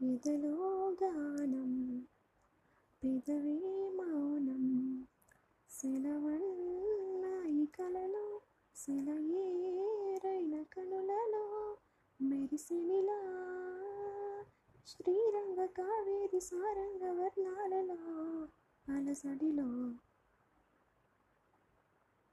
ఎదలో గానం పెదవే మౌనం సెలవన్నాయి కలలో సెలయేరైన కనులలో మెరిసినిలా శ్రీరంగ కావేరి సారంగ వర్ణాలలో అలసడిలో